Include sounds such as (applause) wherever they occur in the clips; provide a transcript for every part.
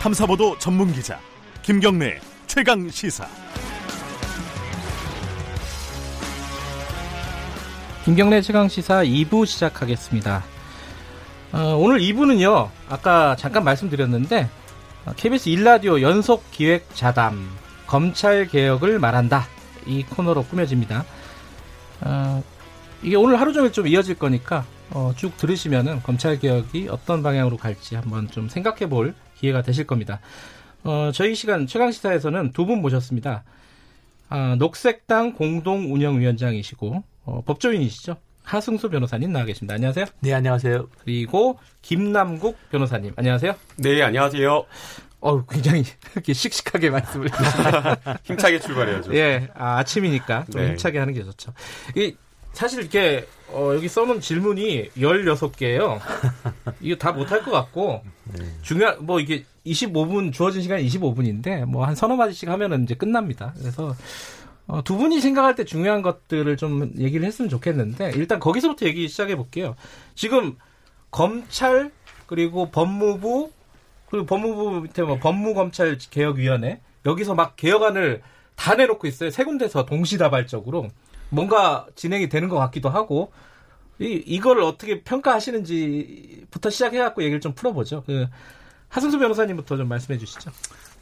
탐사보도 전문 기자 김경래 최강 시사. 김경래 최강 시사 2부 시작하겠습니다. 어, 오늘 2부는요. 아까 잠깐 말씀드렸는데 KBS 어, 일라디오 연속 기획 자담 검찰 개혁을 말한다 이 코너로 꾸며집니다. 어, 이게 오늘 하루 종일 좀 이어질 거니까 어, 쭉 들으시면은 검찰 개혁이 어떤 방향으로 갈지 한번 좀 생각해 볼 기회가 되실 겁니다. 어, 저희 시간 최강 시사에서는 두 분 모셨습니다. 아, 녹색당 공동운영위원장이시고 어, 법조인이시죠. 하승수 변호사님 나와 계십니다. 안녕하세요. 네, 안녕하세요. 그리고 김남국 변호사님. 안녕하세요. 네, 안녕하세요. 어, 굉장히 이렇게 씩씩하게 말씀을 (laughs) 힘차게 출발해야죠. 예, 아, 침이니까 좀 네. 힘차게 하는 게 좋죠. 이 사실 이렇게 어, 여기 써놓은 질문이 16개예요. (laughs) 이거 다 못할 것 같고 네. 중요한 뭐 이게 25분 주어진 시간이 25분인데 뭐 한 서너 마디씩 하면은 이제 끝납니다. 그래서 어, 두 분이 생각할 때 중요한 것들을 좀 얘기를 했으면 좋겠는데 일단 거기서부터 얘기 시작해 볼게요. 지금 검찰 그리고 법무부 그리고 법무부 밑에 뭐 법무검찰 개혁위원회 여기서 막 개혁안을 다 내놓고 있어요. 세 군데서 동시다발적으로 뭔가 진행이 되는 것 같기도 하고 이 이걸 어떻게 평가하시는지부터 시작해갖고 얘기를 좀 풀어보죠. 그 하승수 변호사님부터 좀 말씀해 주시죠.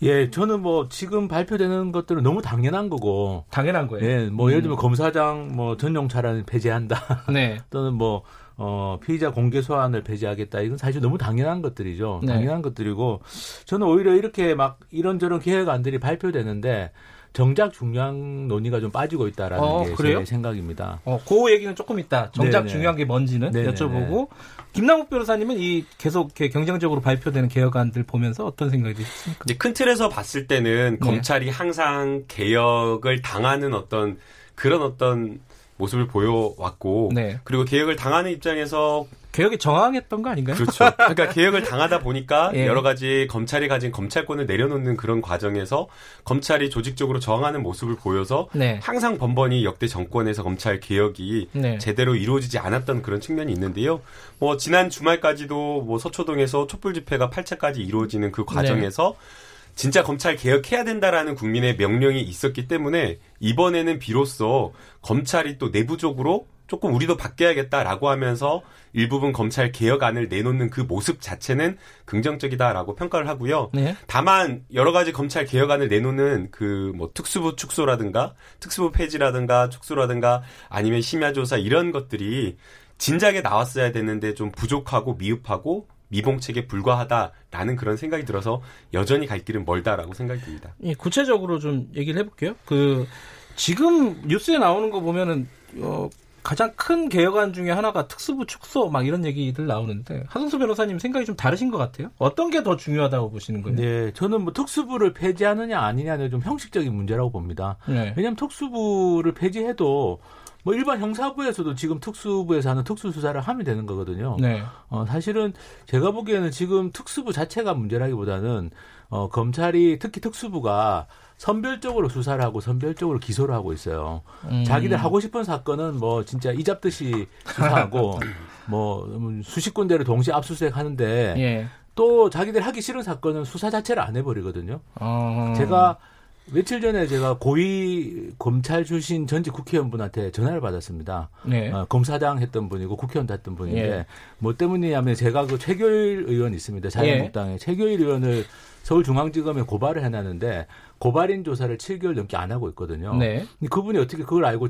예, 저는 뭐 지금 발표되는 것들은 너무 당연한 거고 당연한 거예요. 예, 뭐 음. 예를 들면 검사장 뭐 전용 차량을 폐지한다. 네. 또는 뭐 어, 피의자 공개 소환을 폐지하겠다. 이건 사실 너무 당연한 것들이죠. 네. 당연한 것들이고 저는 오히려 이렇게 막 이런저런 계획안들이 발표되는데 정작 중요한 논의가 좀 빠지고 있다라는 어, 게제 생각입니다. 어, 그 얘기는 조금 있다. 정작 네네. 중요한 게 뭔지는 네네네. 여쭤보고 김남욱 변호사님은 이 계속 경쟁적으로 발표되는 개혁안들 보면서 어떤 생각이 드십니까? 이제 큰 틀에서 봤을 때는 네. 검찰이 항상 개혁을 당하는 어떤 그런 어떤 모습을 보여왔고 네. 그리고 개혁을 당하는 입장에서 개혁이 정황했던 거 아닌가요? 그렇죠. 그러니까 개혁을 당하다 보니까 (laughs) 예. 여러 가지 검찰이 가진 검찰권을 내려놓는 그런 과정에서 검찰이 조직적으로 저항하는 모습을 보여서 네. 항상 번번이 역대 정권에서 검찰 개혁이 네. 제대로 이루어지지 않았던 그런 측면이 있는데요. 뭐 지난 주말까지도 뭐 서초동에서 촛불 집회가 8차까지 이루어지는 그 과정에서 네. 진짜 검찰 개혁해야 된다라는 국민의 명령이 있었기 때문에 이번에는 비로소 검찰이 또 내부적으로 조금 우리도 바뀌어야겠다라고 하면서 일부분 검찰 개혁안을 내놓는 그 모습 자체는 긍정적이다라고 평가를 하고요. 네. 다만 여러 가지 검찰 개혁안을 내놓는 그 뭐 특수부 축소라든가 특수부 폐지라든가 축소라든가 아니면 심야 조사 이런 것들이 진작에 나왔어야 되는데 좀 부족하고 미흡하고 미봉책에 불과하다라는 그런 생각이 들어서 여전히 갈 길은 멀다라고 생각이 듭니다. 예, 구체적으로 좀 얘기를 해볼게요. 그 지금 뉴스에 나오는 거 보면은 어, 가장 큰 개혁안 중에 하나가 특수부 축소 막 이런 얘기들 나오는데 하승수 변호사님 생각이 좀 다르신 것 같아요. 어떤 게 더 중요하다고 보시는 거예요? 네, 저는 뭐 특수부를 폐지하느냐 아니냐는 좀 형식적인 문제라고 봅니다. 네. 왜냐하면 특수부를 폐지해도 뭐 일반 형사부에서도 지금 특수부에서 하는 특수수사를 하면 되는 거거든요. 네. 어, 사실은 제가 보기에는 지금 특수부 자체가 문제라기보다는 어, 검찰이 특히 특수부가 선별적으로 수사를 하고 선별적으로 기소를 하고 있어요. 음. 자기들 하고 싶은 사건은 뭐 진짜 이 잡듯이 수사하고 (laughs) 뭐 수십 군데를 동시에 압수수색 하는데 예. 또 자기들 하기 싫은 사건은 수사 자체를 안 해버리거든요. 어. 제가 며칠 전에 제가 고위 검찰 출신 전직 국회의원분한테 전화를 받았습니다. 네. 어, 검사장 했던 분이고 국회의원 했던 분인데 예. 뭐 때문이냐면 제가 그 최교일 의원 있습니다. 자유한국당에 예. 최교일 의원을 서울중앙지검에 고발을 해놨는데 고발인 조사를 7개월 넘게 안 하고 있거든요. 네. 그분이 어떻게 그걸 알고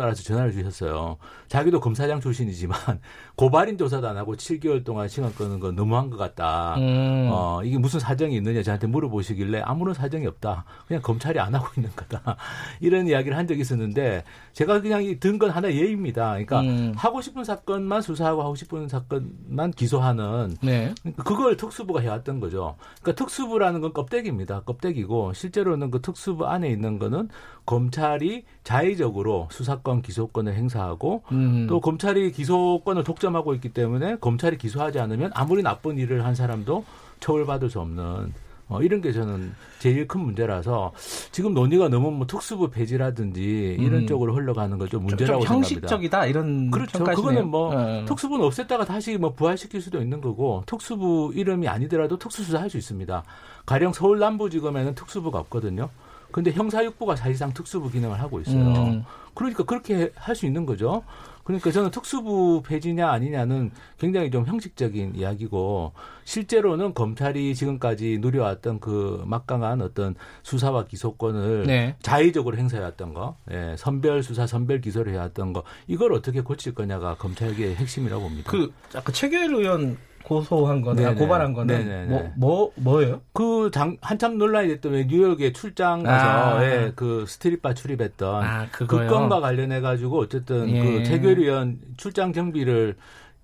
알아서 전화를 주셨어요. 자기도 검사장 출신이지만 (laughs) 고발인 조사도 안 하고 7개월 동안 시간 끄는 건 너무한 것 같다. 음. 어, 이게 무슨 사정이 있느냐 저한테 물어보시길래 아무런 사정이 없다. 그냥 검찰이 안 하고 있는 거다. (laughs) 이런 이야기를 한 적이 있었는데 제가 그냥 든 건 하나 예입니다. 그러니까 음. 하고 싶은 사건만 수사하고 하고 싶은 사건만 기소하는 네. 그걸 특수부가 해왔던 거죠. 그러니까 특수부라는 건 껍데기입니다. 껍데기고 실제로 는 그 특수부 안에 있는 거는 검찰이 자의적으로 수사권 기소권을 행사하고 음. 또 검찰이 기소권을 독점하고 있기 때문에 검찰이 기소하지 않으면 아무리 나쁜 일을 한 사람도 처벌받을 수 없는 어, 이런 게 저는 제일 큰 문제라서 지금 논의가 너무 뭐 특수부 폐지라든지 이런 음. 쪽으로 흘러가는 거좀 문제라고 좀, 좀 형식적이다 이런 그렇죠. 평가시네요. 그거는 뭐 네. 특수부는 없앴다가 다시 뭐 부활시킬 수도 있는 거고 특수부 이름이 아니더라도 특수수사 할 수 있습니다. 가령 서울 남부지검에는 특수부가 없거든요. 근데 형사육부가 사실상 특수부 기능을 하고 있어요. 음. 그러니까 그렇게 할 수 있는 거죠. 그러니까 저는 특수부 폐지냐 아니냐는 굉장히 좀 형식적인 이야기고 실제로는 검찰이 지금까지 누려왔던 그 막강한 어떤 수사와 기소권을 네. 자의적으로 행사해왔던 거, 예, 선별 수사, 선별 기소를 해왔던 거 이걸 어떻게 고칠 거냐가 검찰계의 핵심이라고 봅니다. 그 아까 최규일 의원 고소한 거나 고발한 거는 뭐, 뭐, 뭐예요? 그 장, 한참 논란이 됐던 왜 뉴욕에 출장 가서 아. 예, 그 스트릿바 출입했던 아, 그 건과 관련해 가지고 어쨌든 예. 그 최결 의원 출장 경비를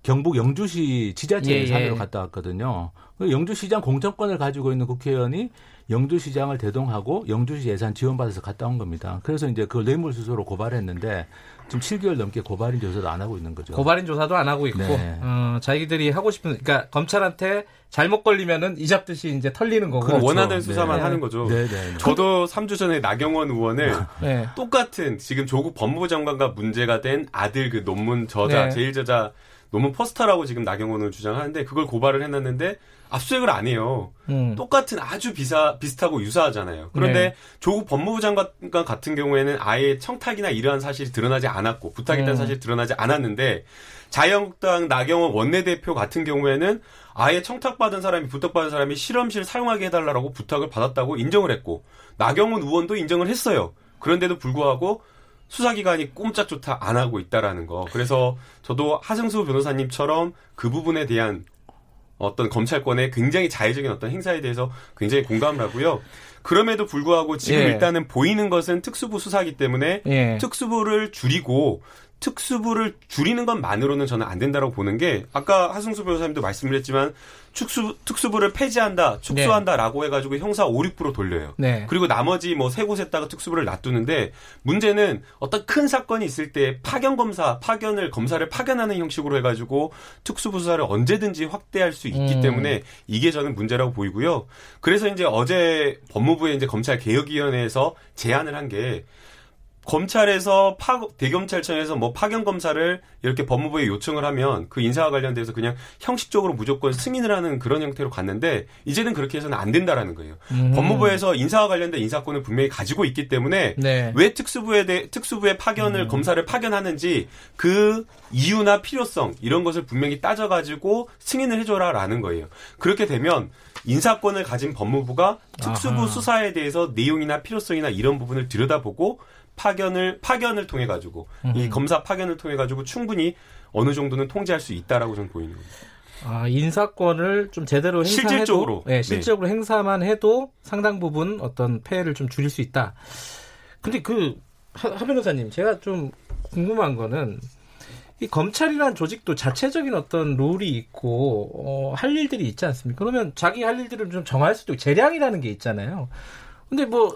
경북 영주시 지자체 예산으로 예. 갔다 왔거든요. 그 영주시장 공천권을 가지고 있는 국회의원이 영주시장을 대동하고 영주시 예산 지원받아서 갔다 온 겁니다. 그래서 이제 그걸 뇌물수수로 고발했는데 지금 7개월 넘게 고발인 조사도 안 하고 있는 거죠. 고발인 조사도 안 하고 있고 네. 어, 자기들이 하고 싶은 그러니까 검찰한테 잘못 걸리면은 이 잡듯이 이제 털리는 거고 그렇죠. 원하는 수사만 네. 하는 거죠. 네, 네. 저도 3주 전에 나경원 의원을 네. 똑같은 지금 조국 법무부 장관과 문제가 된 아들 그 논문 저자 네. 제일 저자 논문 포스터라고 지금 나경원을 주장하는데 그걸 고발을 해놨는데 압수수색을 안 해요. 음. 똑같은 아주 비사, 비슷하고 유사하잖아요. 그런데 네. 조국 법무부 장관 같은 경우에는 아예 청탁이나 이러한 사실이 드러나지 않았고 부탁했다는 음. 사실이 드러나지 않았는데 자유한국당 나경원 원내대표 같은 경우에는 아예 청탁받은 사람이 부탁받은 사람이 실험실 사용하게 해달라고 부탁을 받았다고 인정을 했고 나경원 의원도 인정을 했어요. 그런데도 불구하고 수사기관이 꼼짝조차 안 하고 있다라는 거. 그래서 저도 하승수 변호사님처럼 그 부분에 대한 어떤 검찰권의 굉장히 자의적인 어떤 행사에 대해서 굉장히 공감을 하고요. 그럼에도 불구하고 지금 예. 일단은 보이는 것은 특수부 수사기 때문에 예. 특수부를 줄이고 특수부를 줄이는 것만으로는 저는 안 된다고 보는 게 아까 하승수 변호사님도 말씀을 했지만 특수, 특수부를 폐지한다, 축소한다라고 네. 해가지고 형사 5, 6% 돌려요. 네. 그리고 나머지 뭐 세 곳에다가 특수부를 놔두는데 문제는 어떤 큰 사건이 있을 때 파견 검사, 파견을 검사를 파견하는 형식으로 해가지고 특수부 수사를 언제든지 확대할 수 있기 음. 때문에 이게 저는 문제라고 보이고요. 그래서 이제 어제 법무부의 이제 검찰 개혁위원회에서 제안을 한게 검찰에서 파, 대검찰청에서 뭐 파견 검사를 이렇게 법무부에 요청을 하면 그 인사와 관련돼서 그냥 형식적으로 무조건 승인을 하는 그런 형태로 갔는데 이제는 그렇게 해서는 안 된다라는 거예요. 음. 법무부에서 인사와 관련된 인사권을 분명히 가지고 있기 때문에 네. 왜 특수부에 대 특수부의 파견을 음. 검사를 파견하는지 그 이유나 필요성 이런 것을 분명히 따져가지고 승인을 해줘라라는 거예요. 그렇게 되면 인사권을 가진 법무부가 특수부 아하. 수사에 대해서 내용이나 필요성이나 이런 부분을 들여다보고 파견을 파견을 통해 가지고 이 검사 파견을 통해 가지고 충분히 어느 정도는 통제할 수 있다라고 저는 보이는 겁니다. 아, 인사권을 좀 제대로 행사해도 실질적으로 네, 실질적으로 네. 행사만 해도 상당 부분 어떤 폐해를 좀 줄일 수 있다. 근데 그 하, 하 변호사님 제가 좀 궁금한 거는 이 검찰이란 조직도 자체적인 어떤 룰이 있고 어, 할 일들이 있지 않습니까? 그러면 자기 할 일들을 좀 정할 수도 있고 재량이라는 게 있잖아요. 근데 뭐 어,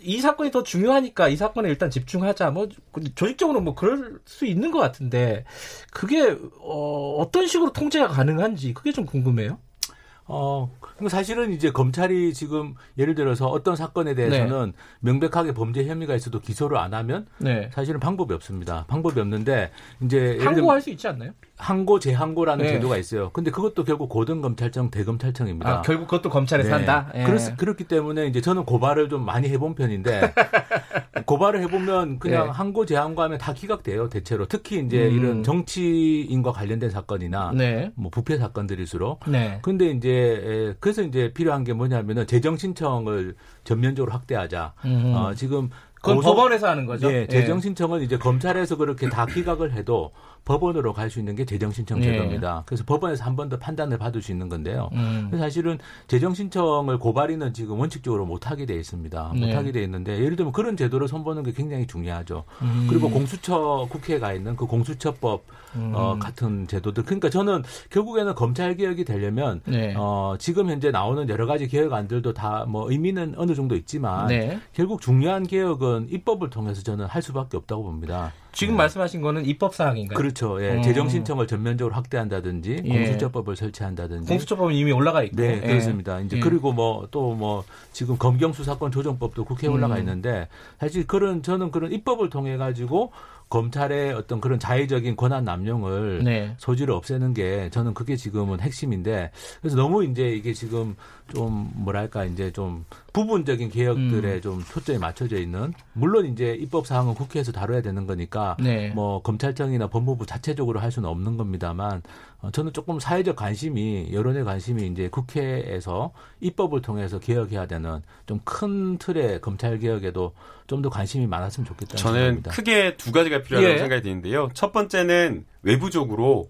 이 사건이 더 중요하니까 이 사건에 일단 집중하자. 뭐 조직적으로 뭐 그럴 수 있는 것 같은데 그게 어, 어떤 식으로 통제가 가능한지 그게 좀 궁금해요. 어, 사실은 이제 검찰이 지금 예를 들어서 어떤 사건에 대해서는 네. 명백하게 범죄 혐의가 있어도 기소를 안 하면 네. 사실은 방법이 없습니다. 방법이 없는데 이제 항고할 수 있지 않나요? 항고 재항고라는 네. 제도가 있어요. 근데 그것도 결국 고등 검찰청 대검찰청입니다. 아, 결국 그것도 검찰에서 네. 한다. 예. 그렇, 그렇기 때문에 이제 저는 고발을 좀 많이 해본 편인데 (laughs) 고발을 해보면 그냥 네. 항고 재항고하면 다 기각돼요. 대체로 특히 이제 음. 이런 정치인과 관련된 사건이나 네. 뭐 부패 사건들일수록. 네. 근데 이제 그래서 이제 필요한 게 뭐냐면은 재정 신청을 전면적으로 확대하자. 음. 어, 지금 그건 고소, 법원에서 하는 거죠. 예, 재정 신청은 이제 검찰에서 그렇게 다 기각을 해도 법원으로 갈 수 있는 게 재정신청 제도입니다. 네. 그래서 법원에서 한 번 더 판단을 받을 수 있는 건데요. 음. 사실은 재정신청을 고발인은 지금 원칙적으로 못하게 돼 있습니다. 네. 못하게 돼 있는데 예를 들면 그런 제도를 손보는 게 굉장히 중요하죠. 음. 그리고 공수처 국회에 가 있는 그 공수처법 음. 어, 같은 제도들. 그러니까 저는 결국에는 검찰 개혁이 되려면 네. 어, 지금 현재 나오는 여러 가지 개혁안들도 다 뭐 의미는 어느 정도 있지만 네. 결국 중요한 개혁은 입법을 통해서 저는 할 수밖에 없다고 봅니다. 지금 네. 말씀하신 거는 입법 사항인가요? 그렇죠. 예. 음. 재정 신청을 전면적으로 확대한다든지 예. 공수처법을 설치한다든지. 공수처법은 이미 올라가 있고. 네, 예. 그렇습니다. 이제 예. 그리고 뭐 또뭐 뭐 지금 검경 수사권 조정법도 국회에 올라가 음. 있는데 사실 그런 저는 그런 입법을 통해 가지고 검찰의 어떤 그런 자의적인 권한 남용을 네. 소지를 없애는 게 저는 그게 지금은 핵심인데 그래서 너무 이제 이게 지금 좀 뭐랄까 이제 좀 부분적인 개혁들에 음. 좀 초점이 맞춰져 있는 물론 이제 입법 사항은 국회에서 다뤄야 되는 거니까 네. 뭐 검찰청이나 법무부 자체적으로 할 수는 없는 겁니다만 어, 저는 조금 사회적 관심이 여론의 관심이 이제 국회에서 입법을 통해서 개혁해야 되는 좀 큰 틀의 검찰 개혁에도 좀 더 관심이 많았으면 좋겠다. 저는 생각합니다. 크게 두 가지가 필요하다고 예. 생각이 드는데요. 첫 번째는 외부적으로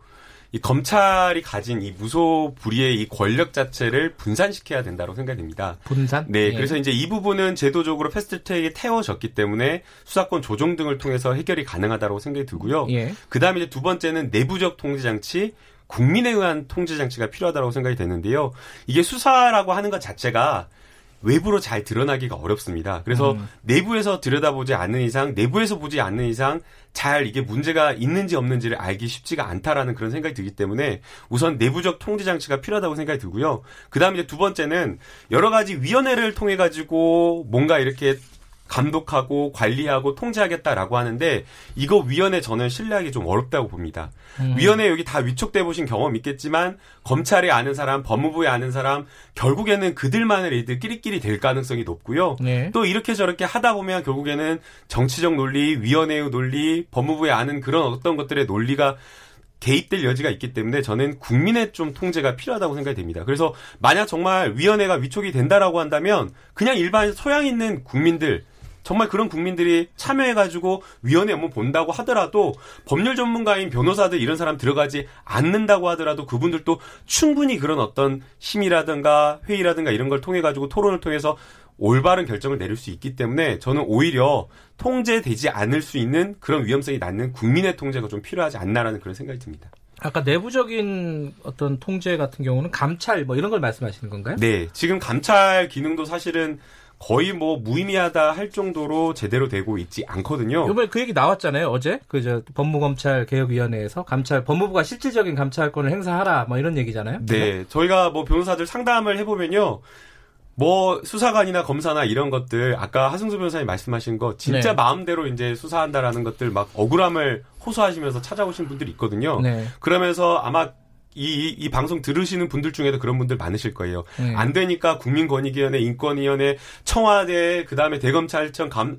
이 검찰이 가진 이 무소 불위의 이 권력 자체를 분산시켜야 된다고 생각됩니다. 분산? 네, 예. 그래서 이제 이 부분은 제도적으로 패스트트랙에 태워졌기 때문에 수사권 조정 등을 통해서 해결이 가능하다고 생각이 들고요. 예. 그다음에 이제 두 번째는 내부적 통제 장치, 국민에 의한 통제 장치가 필요하다고 생각이 되는데요. 이게 수사라고 하는 것 자체가 외부로 잘 드러나기가 어렵습니다. 그래서 음. 내부에서 들여다보지 않는 이상, 내부에서 보지 않는 이상 잘 이게 문제가 있는지 없는지를 알기 쉽지가 않다라는 그런 생각이 들기 때문에 우선 내부적 통제 장치가 필요하다고 생각이 들고요. 그다음에 이제 두 번째는 여러 가지 위원회를 통해 가지고 뭔가 이렇게 감독하고 관리하고 통제하겠다라고 하는데 이거 위원회 저는 신뢰하기 좀 어렵다고 봅니다. 음. 위원회 여기 다 위촉돼 보신 경험 있겠지만 검찰에 아는 사람, 법무부에 아는 사람 결국에는 그들만의 리들끼리끼리 될 가능성이 높고요. 네. 또 이렇게 저렇게 하다 보면 결국에는 정치적 논리, 위원회의 논리, 법무부에 아는 그런 어떤 것들의 논리가 개입될 여지가 있기 때문에 저는 국민의 좀 통제가 필요하다고 생각이 됩니다. 그래서 만약 정말 위원회가 위촉이 된다라고 한다면 그냥 일반 소양 있는 국민들 정말 그런 국민들이 참여해가지고 위원회 업무 본다고 하더라도 법률 전문가인 변호사들 이런 사람 들어가지 않는다고 하더라도 그분들도 충분히 그런 어떤 심의라든가 회의라든가 이런 걸 통해 가지고 토론을 통해서 올바른 결정을 내릴 수 있기 때문에 저는 오히려 통제되지 않을 수 있는 그런 위험성이 낳는 국민의 통제가 좀 필요하지 않나라는 그런 생각이 듭니다. 아까 내부적인 어떤 통제 같은 경우는 감찰 뭐 이런 걸 말씀하시는 건가요? 네, 지금 감찰 기능도 사실은 거의 뭐 무의미하다 할 정도로 제대로 되고 있지 않거든요. 이번에 그 얘기 나왔잖아요. 어제 그저 법무검찰 개혁위원회에서 감찰 법무부가 실질적인 감찰권을 행사하라 뭐 이런 얘기잖아요. 네, 저희가 뭐 변호사들 상담을 해보면요. 뭐 수사관이나 검사나 이런 것들 아까 하승수 변호사님 말씀하신 거 진짜 네. 마음대로 이제 수사한다라는 것들 막 억울함을 호소하시면서 찾아오신 분들이 있거든요. 네. 그러면서 아마 이, 이 방송 들으시는 분들 중에도 그런 분들 많으실 거예요. 네. 안 되니까 국민권익위원회, 인권위원회, 청와대, 그 다음에 대검찰청 감,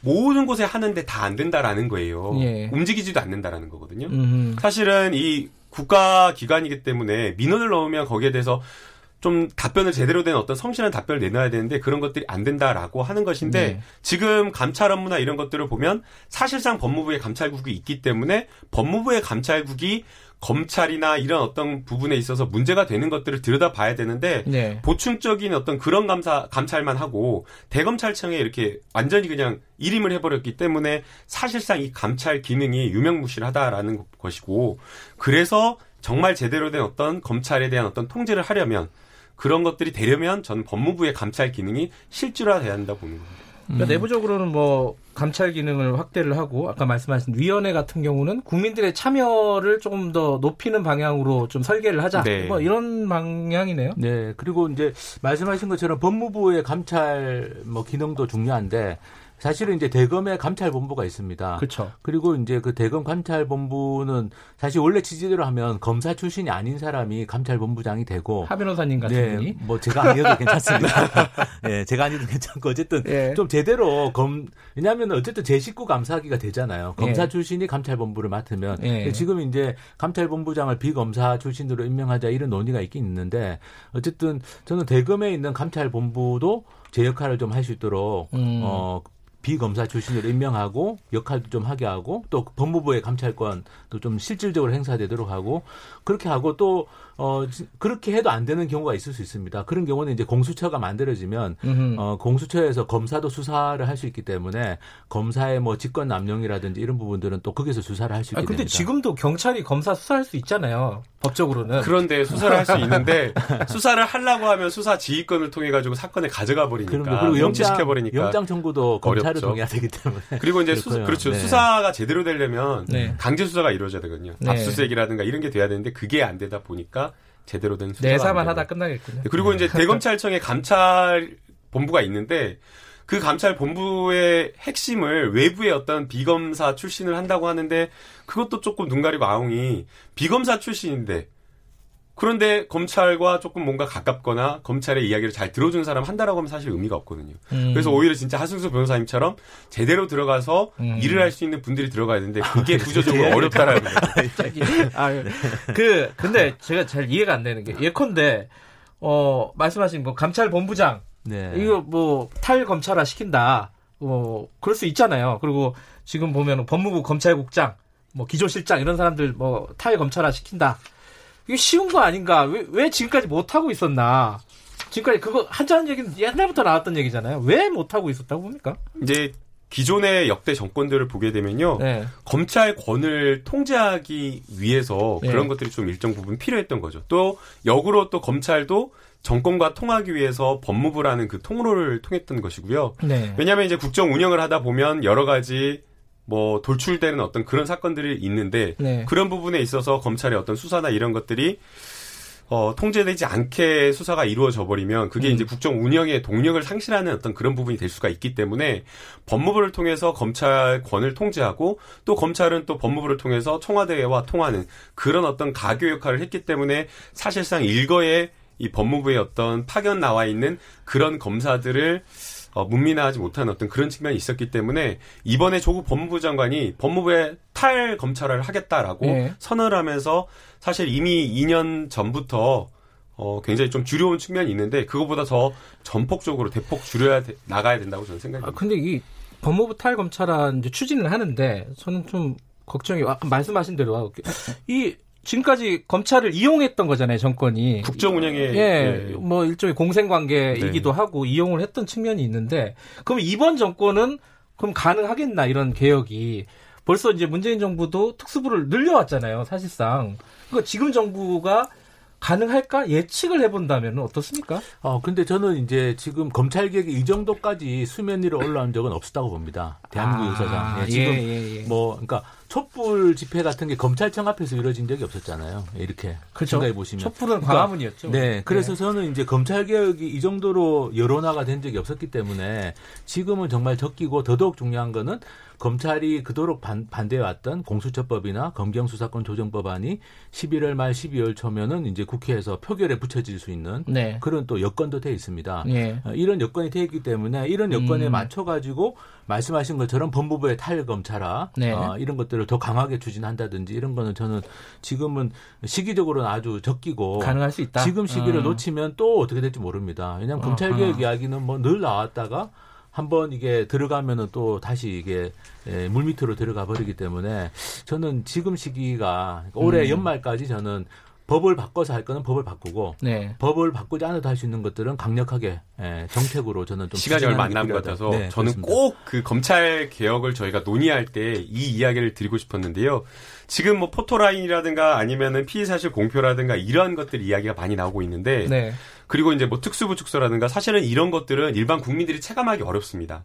모든 곳에 하는데 다 안 된다라는 거예요. 예. 움직이지도 않는다라는 거거든요. 음흠. 사실은 이 국가 기관이기 때문에 민원을 넣으면 거기에 대해서 좀 답변을 제대로 된 어떤 성실한 답변을 내놔야 되는데 그런 것들이 안 된다라고 하는 것인데 네. 지금 감찰 업무나 이런 것들을 보면 사실상 법무부의 감찰국이 있기 때문에 법무부의 감찰국이 검찰이나 이런 어떤 부분에 있어서 문제가 되는 것들을 들여다봐야 되는데 네. 보충적인 어떤 그런 감사 감찰만 하고 대검찰청에 이렇게 완전히 그냥 일임을 해버렸기 때문에 사실상 이 감찰 기능이 유명무실하다라는 것이고 그래서 정말 제대로 된 어떤 검찰에 대한 어떤 통제를 하려면 그런 것들이 되려면 저는 법무부의 감찰 기능이 실질화돼야 한다 고 보는 겁니다. 그러니까 음. 내부적으로는 뭐 감찰 기능을 확대를 하고 아까 말씀하신 위원회 같은 경우는 국민들의 참여를 조금 더 높이는 방향으로 좀 설계를 하자. 네. 뭐 이런 방향이네요. 네. 그리고 이제 말씀하신 것처럼 법무부의 감찰 뭐 기능도 중요한데 사실은 이제 대검의 감찰본부가 있습니다. 그렇죠. 그리고 이제 그 대검 감찰본부는 사실 원래 취지대로 하면 검사 출신이 아닌 사람이 감찰본부장이 되고 하 변호사님 같은 네, 분이 뭐 제가 아니어도 괜찮습니다. (laughs) 네, 제가 아니어도 괜찮고 어쨌든 예. 좀 제대로 검 왜냐하면 어쨌든 제 식구 감사하기가 되잖아요. 검사 예. 출신이 감찰본부를 맡으면 예. 지금 이제 감찰본부장을 비검사 출신으로 임명하자 이런 논의가 있긴 있는데 어쨌든 저는 대검에 있는 감찰본부도 제 역할을 좀 할 수 있도록 음. 어 비검사 출신으로 임명하고 역할도 좀 하게 하고 또 법무부의 감찰권도 좀 실질적으로 행사되도록 하고 그렇게 하고 또 어, 그렇게 해도 안 되는 경우가 있을 수 있습니다. 그런 경우는 이제 공수처가 만들어지면 어, 공수처에서 검사도 수사를 할 수 있기 때문에 검사의 뭐 직권 남용이라든지 이런 부분들은 또 거기서 수사를 할 수 있게 아, 근데 됩니다. 지금도 경찰이 검사 수사할 수 있잖아요. 법적으로는. 그런데 수사를 할 수 있는데 (laughs) 수사를 하려고 하면 수사 지휘권을 통해 가지고 사건을 가져가 버리니까 그리고 영장 버리니까 영장 청구도 검찰을 통해야 되기 때문에. 그리고 이제 수, 그렇죠. 네. 수사가 제대로 되려면 네. 강제 수사가 이루어져야 되거든요. 네. 압수수색이라든가 이런 게 돼야 되는데 그게 안 되다 보니까 제대로 된 수사가 내사만 하다 끝나겠군요. 그리고 이제 대검찰청에 감찰 본부가 있는데 그 감찰 본부의 핵심을 외부의 어떤 비검사 출신을 한다고 하는데 그것도 조금 눈 가리고 아웅이 비검사 출신인데 그런데 검찰과 조금 뭔가 가깝거나 검찰의 이야기를 잘 들어주는 사람 한다라고 하면 사실 의미가 없거든요. 음. 그래서 오히려 진짜 하승수 변호사님처럼 제대로 들어가서 음. 일을 할 수 있는 분들이 들어가야 되는데 그게 구조적으로 어렵다라는 거죠. (laughs) 아, 그 근데 제가 잘 이해가 안 되는 게 예컨대 어 말씀하신 뭐 감찰 본부장 네. 이거 뭐 탈검찰화 시킨다. 뭐 그럴 수 있잖아요. 그리고 지금 보면 법무부 검찰국장, 뭐 기조실장 이런 사람들 뭐 탈검찰화 시킨다. 이게 쉬운 거 아닌가? 왜, 왜 지금까지 못 하고 있었나? 지금까지 그거 하자는 얘기는 옛날부터 나왔던 얘기잖아요. 왜 못 하고 있었다고 봅니까? 이제 기존의 역대 정권들을 보게 되면요. 네. 검찰 권을 통제하기 위해서 네. 그런 것들이 좀 일정 부분 필요했던 거죠. 또 역으로 또 검찰도 정권과 통하기 위해서 법무부라는 그 통로를 통했던 것이고요. 네. 왜냐하면 이제 국정 운영을 하다 보면 여러 가지 뭐 돌출되는 어떤 그런 사건들이 있는데 네. 그런 부분에 있어서 검찰의 어떤 수사나 이런 것들이 어, 통제되지 않게 수사가 이루어져 버리면 그게 음. 이제 국정 운영의 동력을 상실하는 어떤 그런 부분이 될 수가 있기 때문에 법무부를 통해서 검찰권을 통제하고 또 검찰은 또 법무부를 통해서 청와대와 통하는 그런 어떤 가교 역할을 했기 때문에 사실상 일거에 이 법무부의 어떤 파견 나와 있는 그런 검사들을 어, 문민화하지 못한 어떤 그런 측면이 있었기 때문에 이번에 조국 법무부 장관이 법무부에 탈 검찰을 하겠다라고 네. 선언을 하면서 사실 이미 2년 전부터 어, 굉장히 좀 줄여온 측면이 있는데 그거보다 더 전폭적으로 대폭 줄여야 돼, 나가야 된다고 저는 생각합니다. 아, 근데 이 법무부 탈 검찰한 이제 추진을 하는데 저는 좀 걱정이 아까 말씀하신 대로 이 지금까지 검찰을 이용했던 거잖아요, 정권이. 국정 운영에. 예, 예. 뭐 일종의 공생 관계이기도 네. 하고 이용을 했던 측면이 있는데, 그럼 이번 정권은 그럼 가능하겠나, 이런 개혁이. 벌써 이제 문재인 정부도 특수부를 늘려왔잖아요, 사실상. 그러니까 지금 정부가 가능할까 예측을 해본다면 어떻습니까? 어 근데 저는 이제 지금 검찰 개혁이 이 정도까지 수면 위로 올라온 적은 없었다고 봅니다. 대한민국 아, 역사상 예, 지금 예, 예, 예. 뭐 그러니까 촛불 집회 같은 게 검찰청 앞에서 이루어진 적이 없었잖아요. 이렇게 그렇죠. 생각해 보시면 촛불은 그러니까, 광화문이었죠. 네, 그래서 네. 저는 이제 검찰 개혁이 이 정도로 여론화가 된 적이 없었기 때문에 지금은 정말 적기고 더더욱 중요한 거는 검찰이 그토록 반, 대해왔던 공수처법이나 검경수사권 조정법안이 11월 말 12월 초면은 이제 국회에서 표결에 붙여질 수 있는 네. 그런 또 여건도 돼 있습니다. 네. 이런 여건이 돼 있기 때문에 이런 여건에 음. 맞춰 가지고 말씀하신 것처럼 법무부의 탈검찰화 네. 어, 이런 것들을 더 강하게 추진한다든지 이런 거는 저는 지금은 시기적으로는 아주 적기고 가능할 수 있다. 지금 시기를 음. 놓치면 또 어떻게 될지 모릅니다. 왜냐하면 검찰 개혁 이야기는 뭐 늘 나왔다가 한번 이게 들어가면은 또 다시 이게 예, 물밑으로 들어가 버리기 때문에 저는 지금 시기가 올해 음. 연말까지 저는 법을 바꿔서 할 거는 법을 바꾸고 네. 법을 바꾸지 않아도 할 수 있는 것들은 강력하게 예, 정책으로 저는 좀 시간이 얼마 안 남은 것 같아서 네, 저는 꼭 그 검찰 개혁을 저희가 논의할 때 이 이야기를 드리고 싶었는데요. 지금 뭐 포토라인이라든가 아니면은 피의 사실 공표라든가 이러한 것들 이야기가 많이 나오고 있는데 네. 그리고 이제 뭐 특수부 축소라든가 사실은 이런 것들은 일반 국민들이 체감하기 어렵습니다.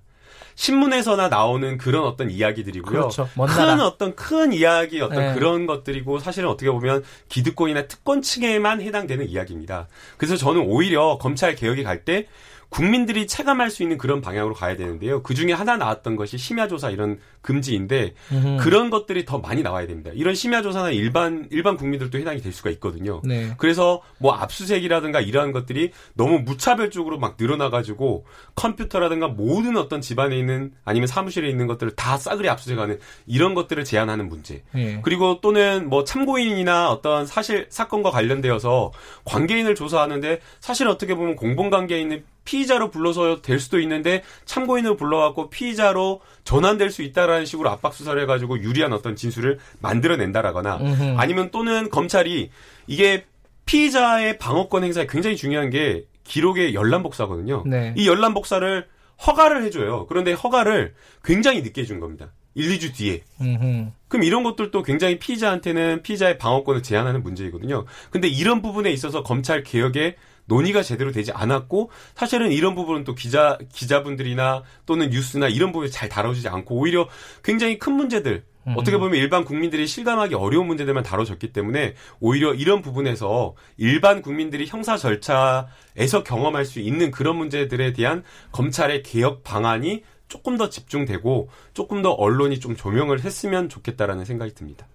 신문에서나 나오는 그런 어떤 이야기들이고요. 그렇죠. 큰 어떤 큰 이야기 어떤 네. 그런 것들이고 사실은 어떻게 보면 기득권이나 특권층에만 해당되는 이야기입니다. 그래서 저는 오히려 검찰 개혁이 갈 때 국민들이 체감할 수 있는 그런 방향으로 가야 되는데요. 그 중에 하나 나왔던 것이 심야조사 이런 금지인데 음흠. 그런 것들이 더 많이 나와야 됩니다. 이런 심야조사나 일반 일반 국민들도 해당이 될 수가 있거든요. 네. 그래서 뭐 압수색이라든가 이러한 것들이 너무 무차별적으로 막 늘어나가지고 컴퓨터라든가 모든 어떤 집안에 있는 아니면 사무실에 있는 것들을 다 싸그리 압수색하는 이런 것들을 제한하는 문제. 네. 그리고 또는 뭐 참고인이나 어떤 사실 사건과 관련되어서 관계인을 조사하는데 사실 어떻게 보면 공범 관계에 있는 피의자로 불러서 될 수도 있는데 참고인을 불러갖고 피의자로 전환될 수 있다라는 식으로 압박 수사를 해가지고 유리한 어떤 진술을 만들어낸다라거나 음흠. 아니면 또는 검찰이 이게 피의자의 방어권 행사에 굉장히 중요한 게 기록의 열람 복사거든요. 네. 이 열람 복사를 허가를 해줘요. 그런데 허가를 굉장히 늦게 해준 겁니다. 1, 2주 뒤에. 음흠. 그럼 이런 것들도 굉장히 피의자한테는 피의자의 방어권을 제한하는 문제이거든요. 근데 이런 부분에 있어서 검찰 개혁에 논의가 제대로 되지 않았고 사실은 이런 부분은 또 기자 기자분들이나 또는 뉴스나 이런 부분이 잘 다뤄지지 않고 오히려 굉장히 큰 문제들 음. 어떻게 보면 일반 국민들이 실감하기 어려운 문제들만 다뤄졌기 때문에 오히려 이런 부분에서 일반 국민들이 형사 절차에서 경험할 수 있는 그런 문제들에 대한 검찰의 개혁 방안이 조금 더 집중되고 조금 더 언론이 좀 조명을 했으면 좋겠다라는 생각이 듭니다.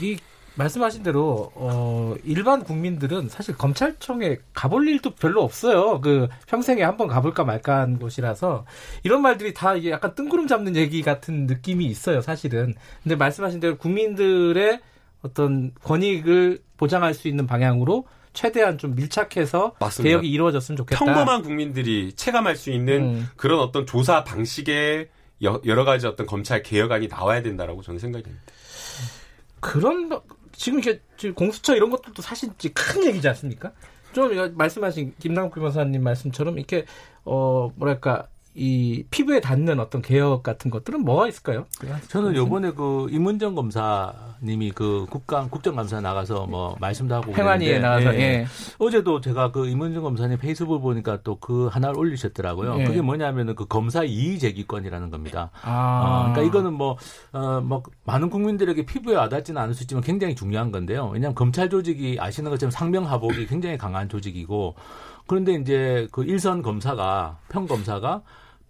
이 말씀하신 대로 어 일반 국민들은 사실 검찰청에 가볼 일도 별로 없어요. 그 평생에 한번 가볼까 말까 한 곳이라서 이런 말들이 다 이게 약간 뜬구름 잡는 얘기 같은 느낌이 있어요. 사실은. 근데 말씀하신 대로 국민들의 어떤 권익을 보장할 수 있는 방향으로 최대한 좀 밀착해서 맞습니다. 개혁이 이루어졌으면 좋겠다. 평범한 국민들이 체감할 수 있는 음. 그런 어떤 조사 방식의 여러 가지 어떤 검찰 개혁안이 나와야 된다라고 저는 생각이 듭니다. 그런 지금 이게 공수처 이런 것들도 사실 큰 얘기지 않습니까? 좀 말씀하신 김남국 변호사님 말씀처럼 이렇게 어 뭐랄까 이 피부에 닿는 어떤 개혁 같은 것들은 뭐가 있을까요? 저는 요번에 그 임은정 검사님이 그 국감 국정감사 나가서 뭐 말씀도 하고 행안위에 나와서 예. 예. 어제도 제가 그 임은정 검사님 페이스북 보니까 또 그 하나를 올리셨더라고요. 예. 그게 뭐냐면은 그 검사 이의 제기권이라는 겁니다. 아. 어, 그러니까 이거는 뭐, 어, 뭐 많은 국민들에게 피부에 와닿지는 않을 수 있지만 굉장히 중요한 건데요. 왜냐하면 검찰 조직이 아시는 것처럼 상명하복이 굉장히 강한 조직이고 그런데 이제 그 일선 검사가 평 검사가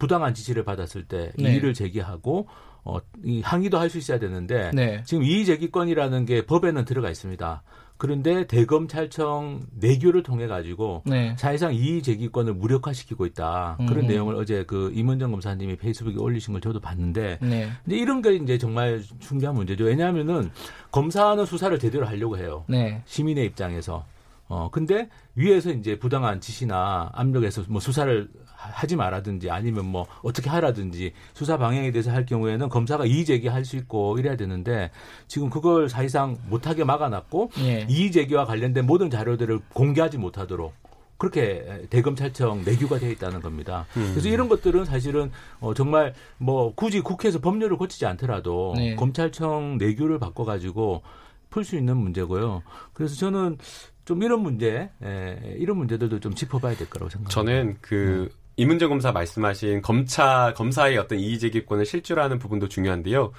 부당한 지시를 받았을 때 네. 이의를 제기하고 어, 이 항의도 할 수 있어야 되는데 네. 지금 이의 제기권이라는 게 법에는 들어가 있습니다. 그런데 대검찰청 내교를 통해 가지고 네. 사실상 이의 제기권을 무력화시키고 있다 그런 음. 내용을 어제 그 임원정 검사님이 페이스북에 올리신 걸 저도 봤는데 네. 근데 이런 게 이제 정말 중요한 문제죠. 왜냐하면은 검사는 수사를 제대로 하려고 해요. 네. 시민의 입장에서 어, 근데 위에서 이제 부당한 지시나 압력에서 뭐 수사를 하지 말라든지 아니면 뭐 어떻게 하라든지 수사 방향에 대해서 할 경우에는 검사가 이의 제기할 수 있고 이래야 되는데 지금 그걸 사실상 못하게 막아놨고 예. 이의 제기와 관련된 모든 자료들을 공개하지 못하도록 그렇게 대검찰청 내규가 되어 있다는 겁니다. 음. 그래서 이런 것들은 사실은 어 정말 뭐 굳이 국회에서 법률을 고치지 않더라도 네. 검찰청 내규를 바꿔가지고 풀 수 있는 문제고요. 그래서 저는 좀 이런 문제, 에, 이런 문제들도 좀 짚어봐야 될 거라고 생각합니다. 저는 그 네. 이문정 검사 말씀하신 검찰 검사의 어떤 이의제기권을 실질화하는 부분도 중요한데요.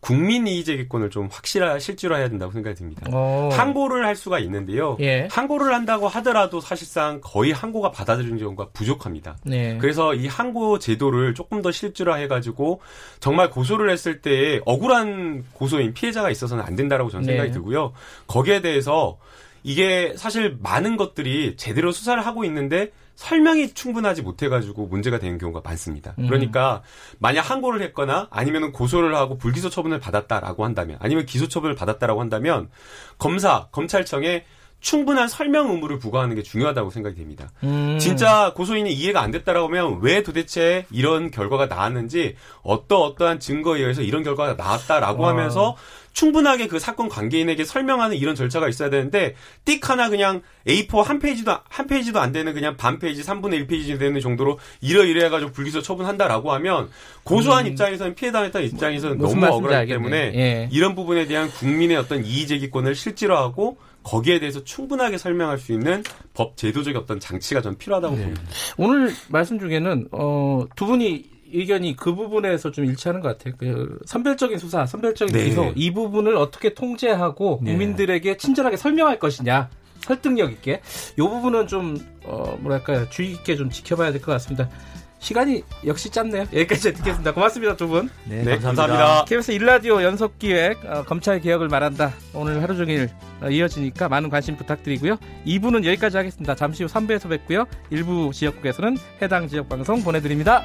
국민 이의제기권을 좀 확실하 실질화해야 된다고 생각이 듭니다. 오. 어. 항고를 할 수가 있는데요. 예. 항고를 한다고 하더라도 사실상 거의 항고가 받아들이는 경우가 부족합니다. 네. 그래서 이 항고 제도를 조금 더 실질화해가지고 정말 고소를 했을 때 억울한 고소인 피해자가 있어서는 안 된다라고 저는 생각이 네. 들고요. 거기에 대해서 이게 사실 많은 것들이 제대로 수사를 하고 있는데 설명이 충분하지 못해가지고 문제가 되는 경우가 많습니다. 음. 그러니까 만약 항고를 했거나 아니면 고소를 하고 불기소 처분을 받았다라고 한다면 아니면 기소 처분을 받았다라고 한다면 검사 검찰청에 충분한 설명 의무를 부과하는 게 중요하다고 생각이 됩니다. 음. 진짜 고소인이 이해가 안 됐다라고 하면 왜 도대체 이런 결과가 나왔는지 어떠 어떠한 증거에 의해서 이런 결과가 나왔다라고 와. 하면서 충분하게 그 사건 관계인에게 설명하는 이런 절차가 있어야 되는데 띡 하나 그냥 A4 한 페이지도 한 페이지도 안 되는 그냥 반 페이지 3분의 1 페이지 되는 정도로 이러이러 해가지고 불기소 처분한다라고 하면 고소한 음. 입장에서는 피해 당했던 입장에서는 뭐, 너무 억울하기 때문에 예. 이런 부분에 대한 국민의 어떤 이의제기권을 실질화하고 거기에 대해서 충분하게 설명할 수 있는 법 제도적 어떤 장치가 좀 필요하다고 네. 봅니다. 오늘 말씀 중에는 어, 두 분이 의견이 그 부분에서 좀 일치하는 것 같아요. 그 선별적인 수사, 선별적인 네. 기소 이 부분을 어떻게 통제하고 네. 국민들에게 친절하게 설명할 것이냐. 설득력 있게 이 부분은 좀 어, 뭐랄까요 주의 깊게 좀 지켜봐야 될 것 같습니다. 시간이 역시 짧네요. 여기까지 듣겠습니다. 고맙습니다, 두 분. 네, 네 감사합니다. KBS 일라디오 연속 기획 어, 검찰 개혁을 말한다. 오늘 하루 종일 어, 이어지니까 많은 관심 부탁드리고요. 2부는 여기까지 하겠습니다. 잠시 후 3부에서 뵙고요. 일부 지역국에서는 해당 지역 방송 보내드립니다.